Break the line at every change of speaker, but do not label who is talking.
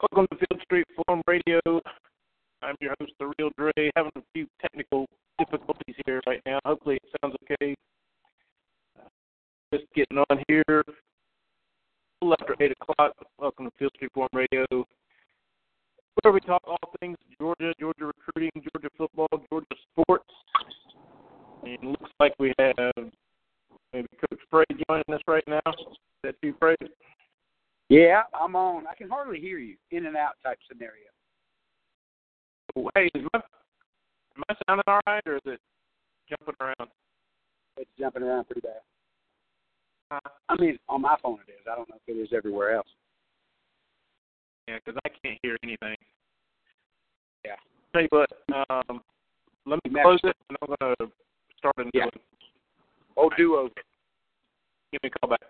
Welcome to Field Street Forum Radio. I'm your host, The Real Dre. Having a few technical difficulties here right now. Hopefully, it sounds okay. Just getting on here. A little after 8 o'clock. Welcome to Field Street Forum Radio, where we talk all things Georgia, Georgia recruiting, Georgia football, Georgia sports. And it looks like we have maybe Coach Frey joining us right now. Is that you, Frey?
Yeah, I'm on. I can hardly hear you. In and out type scenario.
Hey, is my, am I sounding all right, or is it jumping around?
It's jumping around pretty bad.
Uh,
I mean, on my phone it is. I don't know if it is everywhere else.
yeah, because I can't hear anything.
Yeah.
Tell you what, um, let me
Next.
close it, and I'm going to start a new
Yeah.
one.
Oh, do over.
Give me a call back.